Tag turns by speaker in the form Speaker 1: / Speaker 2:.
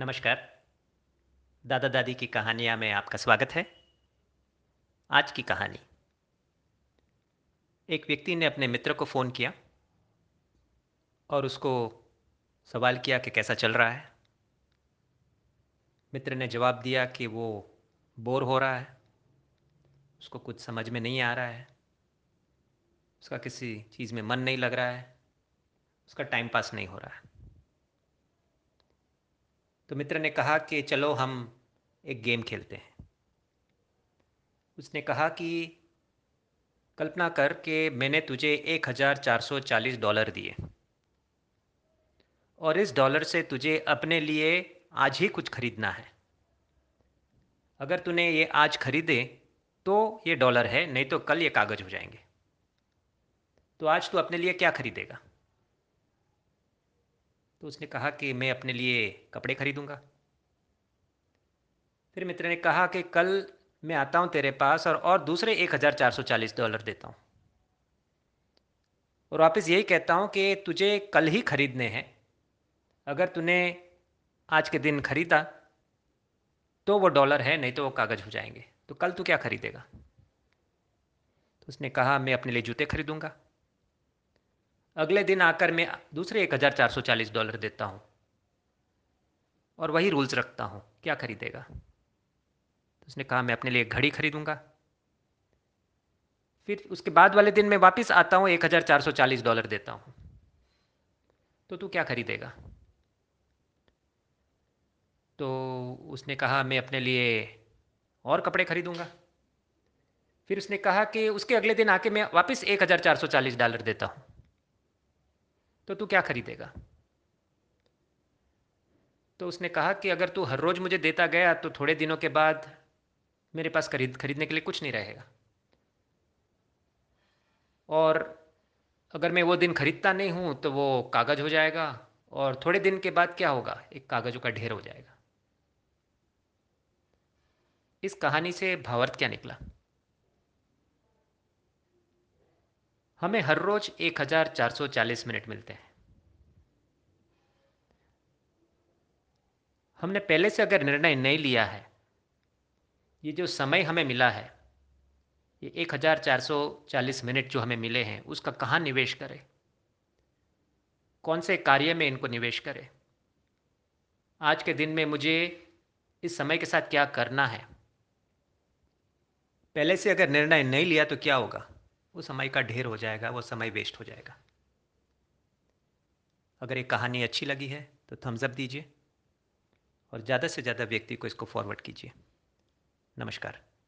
Speaker 1: नमस्कार। दादा दादी की कहानियाँ में आपका स्वागत है। आज की कहानी। एक व्यक्ति ने अपने मित्र को फ़ोन किया और उसको सवाल किया कि कैसा चल रहा है। मित्र ने जवाब दिया कि वो बोर हो रहा है। उसको कुछ समझ में नहीं आ रहा है। उसका किसी चीज़ में मन नहीं लग रहा है। उसका टाइम पास नहीं हो रहा है। तो मित्र ने कहा कि चलो हम एक गेम खेलते हैं। उसने कहा कि कल्पना कर कि मैंने तुझे एक हज़ार चार सौ चालीस डॉलर दिए। और इस डॉलर से तुझे अपने लिए आज ही कुछ खरीदना है। अगर तूने ये आज खरीदे तो ये डॉलर है, नहीं तो कल ये कागज़ हो जाएँगे। तो आज तू अपने लिए क्या खरीदेगा? तो उसने कहा कि मैं अपने लिए कपड़े खरीदूँगा। फिर मित्र ने कहा कि कल मैं आता हूँ तेरे पास और और दूसरे एक हज़ार चार सौ चालीस डॉलर देता हूँ। और वापस यही कहता हूँ कि तुझे कल ही खरीदने हैं। अगर तूने आज के दिन खरीदा तो वो डॉलर है, नहीं तो वो कागज़ हो जाएँगे। तो कल तू क्या खरीदेगा? तो उसने कहा, मैं अपने लिए जूते खरीदूँगा। अगले दिन आकर मैं दूसरे एक हज़ार चार सौ चालीस डॉलर देता हूँ और वही रूल्स रखता हूँ, क्या खरीदेगा? तो उसने कहा, मैं अपने लिए घड़ी खरीदूँगा। फिर उसके बाद वाले दिन मैं वापस आता हूँ, एक हज़ार चार सौ चालीस डॉलर देता हूँ। तो तू क्या खरीदेगा? तो उसने कहा, मैं अपने लिए और कपड़े खरीदूँगा। फिर उसने कहा कि उसके अगले दिन आके मैं वापस एक हज़ार चार सौ चालीस डॉलर देता हूँ। तो तू क्या खरीदेगा? तो उसने कहा कि अगर तू हर रोज़ मुझे देता गया तो थोड़े दिनों के बाद मेरे पास खरीद, खरीदने के लिए कुछ नहीं रहेगा। और अगर मैं वो दिन खरीदता नहीं हूँ तो वो कागज़ हो जाएगा, और थोड़े दिन के बाद क्या होगा? एक कागज़ों का ढेर हो जाएगा। इस कहानी से भावार्थ क्या निकला? हमें हर रोज 1440 मिनट मिलते हैं। हमने पहले से अगर निर्णय नहीं लिया है, ये जो समय हमें मिला है, ये 1440 मिनट जो हमें मिले हैं, उसका कहाँ निवेश करें? कौन से कार्य में इनको निवेश करें? आज के दिन में मुझे इस समय के साथ क्या करना है? पहले से अगर निर्णय नहीं लिया तो क्या होगा? वो समय का ढेर हो जाएगा, वो समय वेस्ट हो जाएगा। अगर ये कहानी अच्छी लगी है तो थम्स अप दीजिए। और ज़्यादा से ज़्यादा व्यक्ति को इसको फॉरवर्ड कीजिए। नमस्कार।